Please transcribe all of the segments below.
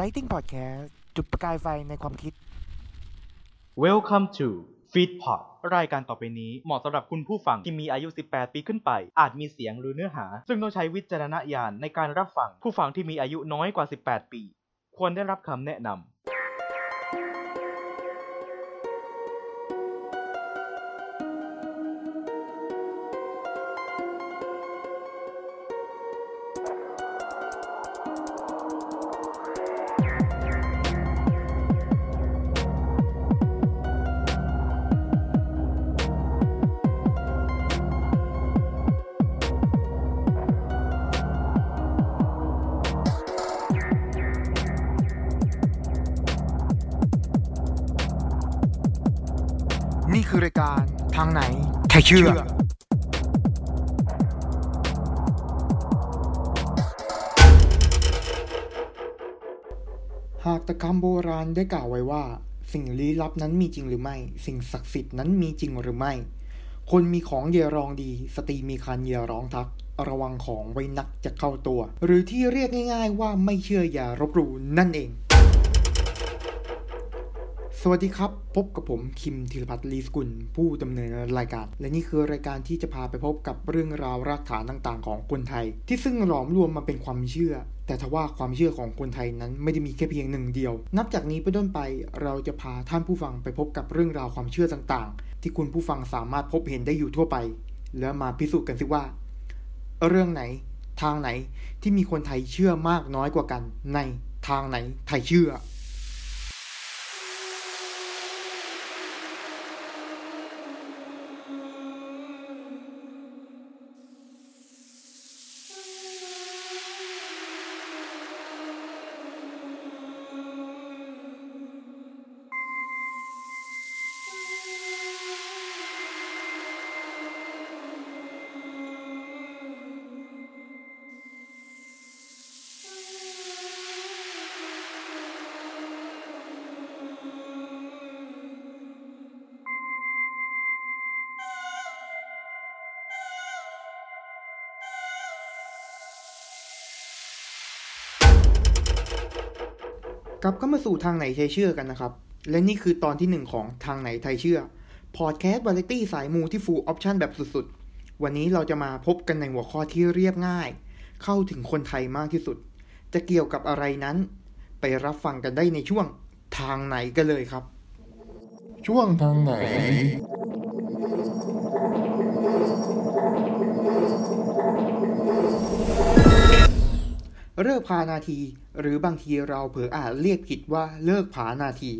Lighting Podcast จุดประกายไฟในความคิด Welcome to Feed Pod รายการต่อไปนี้เหมาะสำหรับคุณผู้ฟังที่มีอายุ 18 ปีขึ้นไป อาจมีเสียงหรือเนื้อหา ซึ่งต้องใช้วิจารณญาณในการรับฟัง ผู้ฟังที่มีอายุน้อยกว่า 18 ปี ควรได้รับคำแนะนำ ทางไหนใครเชื่อหากตะคำโบราณได้กล่าวไว้ว่า สิ่งลี้ลับนั้นมีจริงหรือไม่ สิ่งศักดิ์สิทธิ์นั้นมีจริงหรือไม่ คนมีของเยรองดี สตรีมีคันเยร้องทัก ระวังของไว้นักจะเข้าตัว หรือที่เรียกง่าย ๆ ว่าไม่เชื่ออย่ารบหลู่นั่นเองส วัสดีครับ พบกับผมคิมธีรพัฒน์ลีสกุล ผู้ดำเนินรายการ และนี่คือรายการที่จะพาไปพบกับเรื่องราวรากฐานต่างๆ ของคนไทย ที่ซึ่งหลอมรวมมาเป็นความเชื่อ แต่ทว่าความเชื่อของคนไทยนั้นไม่ได้มีแค่เพียงหนึ่งเดียว นับจากนี้ไปต้นไปเราจะพาท่านผู้ฟังไปพบกับเรื่องราวความเชื่อต่างๆ ที่คุณผู้ฟังสามารถพบเห็นได้อยู่ทั่วไป แล้วมาพิสูจน์กันสิว่า เรื่องไหน ทางไหนที่มีคนไทยเชื่อมากน้อยกว่ากัน ในทางไหนไทยเชื่อ กลับเข้ามาสู่ทางไหนไทยเชื่อกันนะครับ และนี่คือตอนที่หนึ่งของทางไหนไทยเชื่อ พอดแคสต์วาไรตี้สายมูที่ full option แบบสุดๆ วันนี้เราจะมาพบกันในหัวข้อที่เรียบง่าย เข้าถึงคนไทยมากที่สุด จะเกี่ยวกับอะไรนั้น ไปรับฟังกันได้ในช่วงทางไหนกันเลยครับ ช่วงทางไหน เลิกพานาที หรือบางทีเราเผลออาจเรียกผิดว่าเลิกผานาที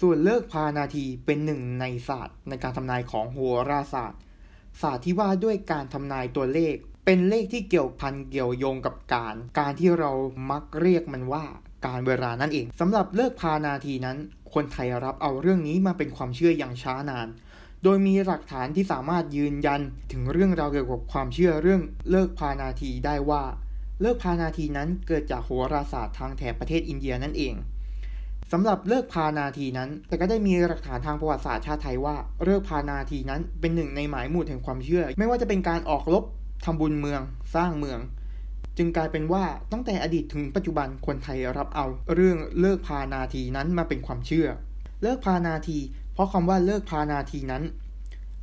ส่วนเลิกพานาทีเป็นหนึ่งในศาสตร์ ในการทำนายของโหราศาสตร์ ศาสตร์ที่ว่าด้วยการทำนายตัวเลข เป็นเลขที่เกี่ยวพันเกี่ยวโยงกับการ การที่เรามักเรียกมันว่าการเวลานั่นเองสำหรับเลิกพานาทีนั้น คนไทยรับเอาเรื่องนี้มาเป็นความเชื่ออย่างช้านาน โดยมีหลักฐานที่สามารถยืนยันถึงเรื่องราวเกี่ยวกับความเชื่อเรื่องเลิกพานาทีได้ว่า เลิกพานาทีนั้นเกิดจากโหราศาสตร์ทางแถบประเทศอินเดียนั่นเองสำหรับเลิกพานาทีนั้น แต่ก็ได้มีหลักฐานทางประวัติศาสตร์ชาติไทยว่าเลิกพานาทีนั้นเป็นหนึ่งในหมายหมู่แห่งความเชื่อ ไม่ว่าจะเป็นการออกรบทำบุญเมือง สร้างเมือง จึงกลายเป็นว่าตั้งแต่อดีตถึงปัจจุบันคนไทยรับเอาเรื่องเลิกพานาทีนั้นมาเป็นความเชื่อ เลิกพานาที เพราะคำว่าเลิกพานาทีนั้น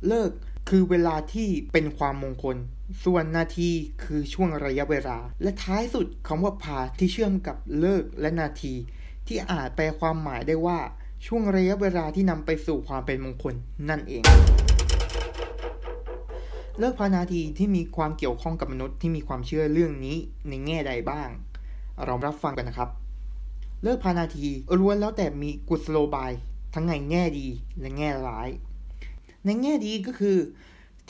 เลิกคือเวลาที่เป็นความมงคล ส่วนนาทีคือช่วงระยะเวลา และท้ายสุดคำว่าพาที่เชื่อมกับเลิกและนาที ที่อาจแปลความหมายได้ว่าช่วงระยะเวลาที่นำไปสู่ความเป็นมงคลนั่นเอง เลิกพานาทีที่มีความเกี่ยวข้องกับมนุษย์ที่มีความเชื่อเรื่องนี้ในแง่ใดบ้าง เรารับฟังกันนะครับ เลิกพานาทีล้วนแล้วแต่มีกุศโลบาย ทั้งในแง่ดีและแง่ร้าย ในแง่ดีก็คือ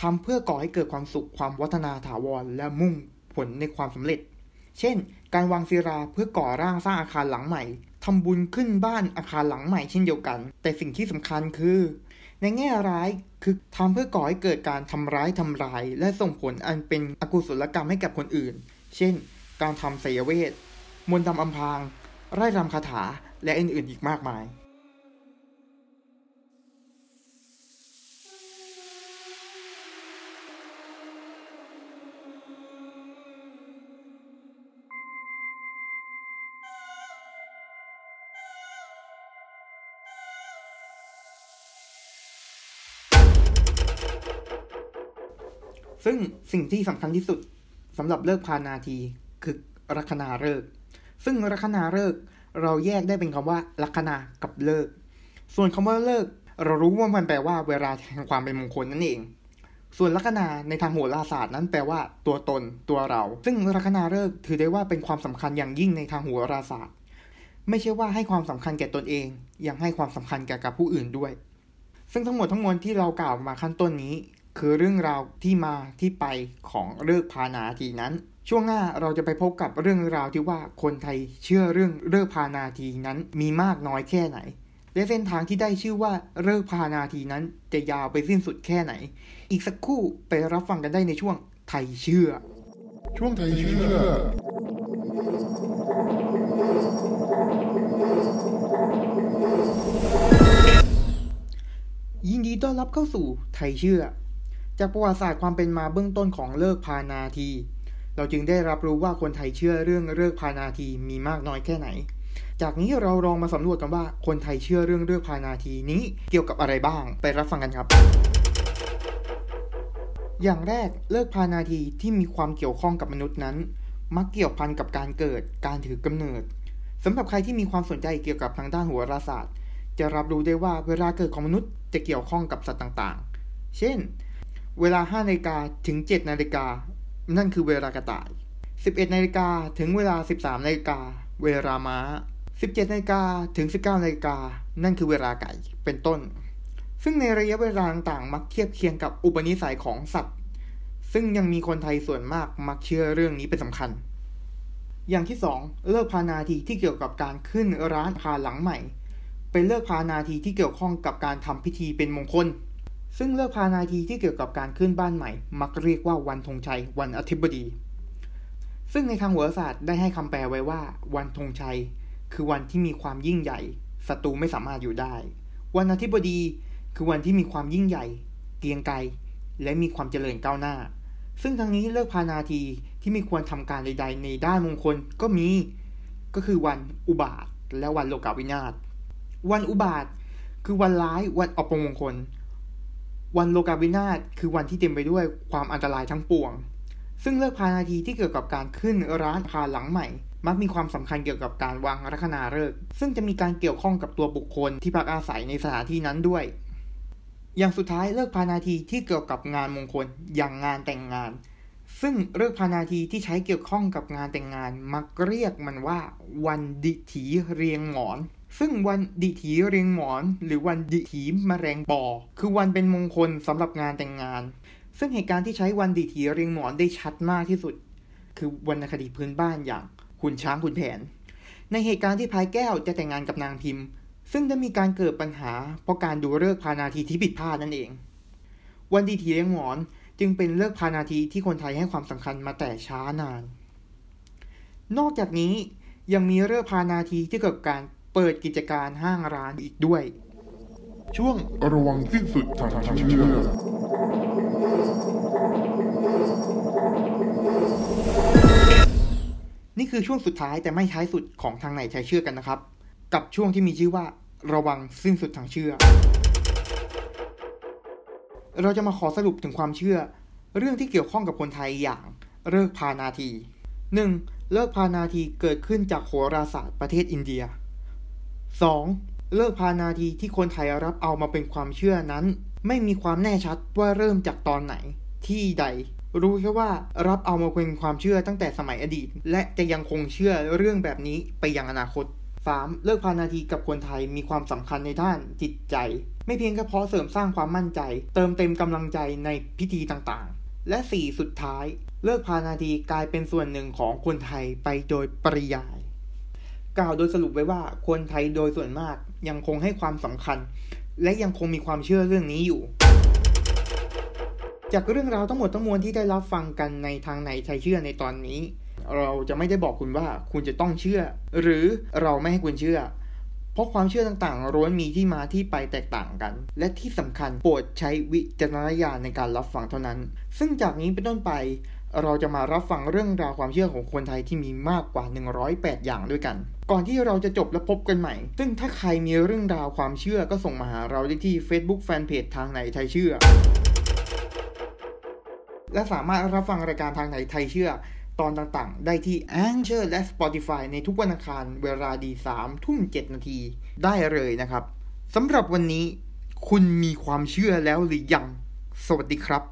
ทำเพื่อก่อให้เกิดความสุขความวัฒนาถาวร และมุ่งผลในความสำเร็จ เช่น การวางศิลาเพื่อก่อร่างสร้างอาคารหลังใหม่ทำบุญขึ้นบ้านอาคารหลังใหม่เช่นเดียวกัน แต่สิ่งที่สำคัญคือ ในแง่ร้ายคือทำเพื่อก่อให้เกิดการทำร้ายทำลาย และส่งผลอันเป็นอกุศลกรรมให้กับคนอื่น เช่น การทำไสยเวทมนต์ดำอำพรางไร่รำคาถาและอื่นๆอีกมากมาย ซึ่งสิ่งที่สำคัญที่สุดสำหรับเลิกพานาทีคือลัคนาเลิก ซึ่งลัคนาเลิกเราแยกได้เป็นคำว่าลัคนากับเลิก ส่วนคำว่าเลิก เรารู้ว่ามันแปลว่าเวลาแห่งความเป็นมงคลนั่นเอง ส่วนลัคนาในทางโหราศาสตร์นั้นแปลว่าตัวตนตัวเรา ซึ่งลัคนาเลิกถือได้ว่าเป็นความสำคัญอย่างยิ่งในทางโหราศาสตร์ ไม่ใช่ว่าให้ความสำคัญแก่ตนเอง ยังให้ความสำคัญแก่กับผู้อื่นด้วย ซึ่งทั้งหมดทั้งมวลที่เรากล่าวมาขั้นต้นนี้ คือเรื่องราวที่มาที่ไปของเลิกพานาทีนั้น ช่วงหน้าเราจะไปพบกับเรื่องราวที่ว่าคนไทยเชื่อเรื่องเลิกพานาทีนั้นมีมากน้อยแค่ไหน และเส้นทางที่ได้ชื่อว่าเลิกพานาทีนั้นจะยาวไปสิ้นสุดแค่ไหน อีกสักครู่ไปรับฟังกันได้ในช่วงไทยเชื่อ ช่วงไทยเชื่อยินดีต้อนรับเข้าสู่ไทยเชื่อ จากประวัติศาสตร์ความเป็นมาเบื้องต้นของเลิกพานาที เราจึงได้รับรู้ว่าคนไทยเชื่อเรื่องเลิกพานาทีมีมากน้อยแค่ไหน จากนี้เราลองมาสำรวจกันว่าคนไทยเชื่อเรื่องเลิกพานาทีนี้เกี่ยวกับอะไรบ้าง ไปรับฟังกันครับ อย่างแรกเลิกพานาทีที่มีความเกี่ยวข้องกับมนุษย์นั้น มักเกี่ยวพันกับการเกิด การถือกำเนิดสำหรับใครที่มีความสนใจเกี่ยวกับทางด้านโหราศาสตร์ จะรับรู้ได้ว่าเวลาเกิดของมนุษย์จะเกี่ยวข้องกับสัตว์ต่างๆ เช่น เวลา5นาฬิกาถึง7นาฬิกา นั่นคือเวลากระต่าย 11นาฬิกาถึงเวลา 13นาฬิกา เวลาม้า 17นาฬิกาถึง 19นาฬิกา นั่นคือเวลาไก่ เป็นต้น ซึ่งในระยะเวลาต่างๆ มักเทียบเคียงกับอุปนิสัยของสัตว์ ซึ่งยังมีคนไทยส่วนมากมักเชื่อเรื่องนี้เป็นสำคัญ อย่างที่ 2 เลิกพานาทีที่เกี่ยวกับการขึ้นร้านคาหลังใหม่ เป็นเลิกพานาทีที่เกี่ยวข้องกับการทำพิธีเป็นมงคล ซึ่งเลิกพานาทีที่เกี่ยวกับการขึ้นบ้านใหม่ มักเรียกว่าวันธงชัย วันอาทิตย์บดี ซึ่งในทางโหราศาสตร์ได้ให้คำแปลไว้ว่า วันธงชัย คือวันที่มีความยิ่งใหญ่ศัตรูไม่สามารถอยู่ได้ วันอาทิตย์บดีคือวันที่มีความยิ่งใหญ่ เกรียงไกรและมีความเจริญก้าวหน้า ซึ่งทั้งนี้เลิกพานาทีที่มีควรทำการใด ๆ ในด้านมงคลก็มี ก็คือวันอุบาทและวันโลกาวินาศวันอุบาทคือวันร้ายวันอัปมงคล วันโลกาวินาศคือวันที่เต็มไปด้วยความอันตรายทั้งปวง ซึ่งเลิกพานาทีที่เกี่ยวกับการขึ้นร้านคาหลังใหม่ มักมีความสำคัญเกี่ยวกับการวางลัคนาฤกษ์ซึ่งจะมีการเกี่ยวข้องกับตัวบุคคลที่พักอาศัยในสถานที่นั้นด้วย อย่างสุดท้ายเลิกพานาทีที่เกี่ยวกับงานมงคลอย่างงานแต่งงาน ซึ่งเลิกพานาทีที่ใช้เกี่ยวข้องกับงานแต่งงาน มักเรียกมันว่า วันดิถีเรียงหมอน ซึ่งวันดิถีเรียงหมอน หรือวันดิถีมแมลงปอ คือวันเป็นมงคลสำหรับงานแต่งงาน ซึ่งเหตุการณ์ที่ใช้วันดิถีเรียงหมอนได้ชัดมากที่สุด คือวรรณคดีพื้นบ้านอย่างขุนช้างขุนแผน ในเหตุการณ์ที่พายแก้วจะแต่งงานกับนางพิมพ์ ซึ่งได้มีการเกิดปัญหา เพราะการดูเลิกพานาทีที่ผิดพลาดนั่นเอง วันดีทีเลี้ยงหมอนจึงเป็นเลิกพานาทีที่คนไทยให้ความสำคัญมาแต่ช้านาน นอกจากนี้ยังมีเลิกพานาทีที่เกิดการ เปิดกิจการห้างร้านอีกด้วย ช่วงระวังสิ้นสุดทางเชื่อนี่คือช่วงสุดท้ายแต่ไม่ท้ายสุดของทางไหนใช้เชื่อกันนะครับ กับช่วงที่มีชื่อว่า ระวังสิ้นสุดทางเชื่อ เราจะมาขอสรุปถึงความเชื่อ เรื่องที่เกี่ยวข้องกับคนไทยอย่างเลิกพานาที 1. เลิกพานาทีเกิดขึ้นจากโหราศาสตร์ประเทศอินเดีย 2. เลิกพานาทีที่คนไทยรับเอามาเป็นความเชื่อนั้น ไม่มีความแน่ชัดว่าเริ่มจากตอนไหน ที่ใด รู้แค่ว่ารับเอามาเป็นความเชื่อตั้งแต่สมัยอดีต และจะยังคงเชื่อเรื่องแบบนี้ไปยังอนาคต 3. เลิกพานาทีกับคนไทยมีความสำคัญในด้านจิตใจ ไม่เพียงแค่เพราะเสริมสร้างความมั่นใจ เติมเต็มกำลังใจในพิธีต่างๆ และ 4. สุดท้าย เลิกพานาทีกลายเป็นส่วนหนึ่งของคนไทยไปโดยปริยาย กล่าวโดยสรุปไว้ว่าคนไทยโดยส่วนมากยังคงให้ความสำคัญ และยังคงมีความเชื่อเรื่องนี้อยู่ จากเรื่องราวทั้งหมดทั้งมวลที่ได้รับฟังกันในทางไหนไทยเชื่อในตอนนี้ เราจะไม่ได้บอกคุณว่าคุณจะต้องเชื่อ หรือเราไม่ให้คุณเชื่อ เพราะความเชื่อต่างๆล้วนมีที่มาที่ไปแตกต่างกัน และที่สำคัญโปรดใช้วิจารณญาณในการรับฟังเท่านั้น ซึ่งจากนี้เป็นต้นไปเราจะมารับฟังเรื่องราวความเชื่อของคนไทยที่มีมากกว่า 108 อย่างด้วยกัน ก่อนที่เราจะจบและพบกันใหม่ ซึ่งถ้าใครมีเรื่องราวความเชื่อก็ส่งมาหาเราได้ที่ Facebook Fanpage ทางไหนไทยเชื่อ และสามารถรับฟังรายการทางไหนไทยเชื่อ ตอนต่างๆ ได้ที่ Anchor และ Spotify ในทุกวันอังคารเวลาดี3ทุ่ม7นาทีได้เลยนะครับสำหรับวันนี้คุณมีความเชื่อแล้วหรือยัง สวัสดีครับ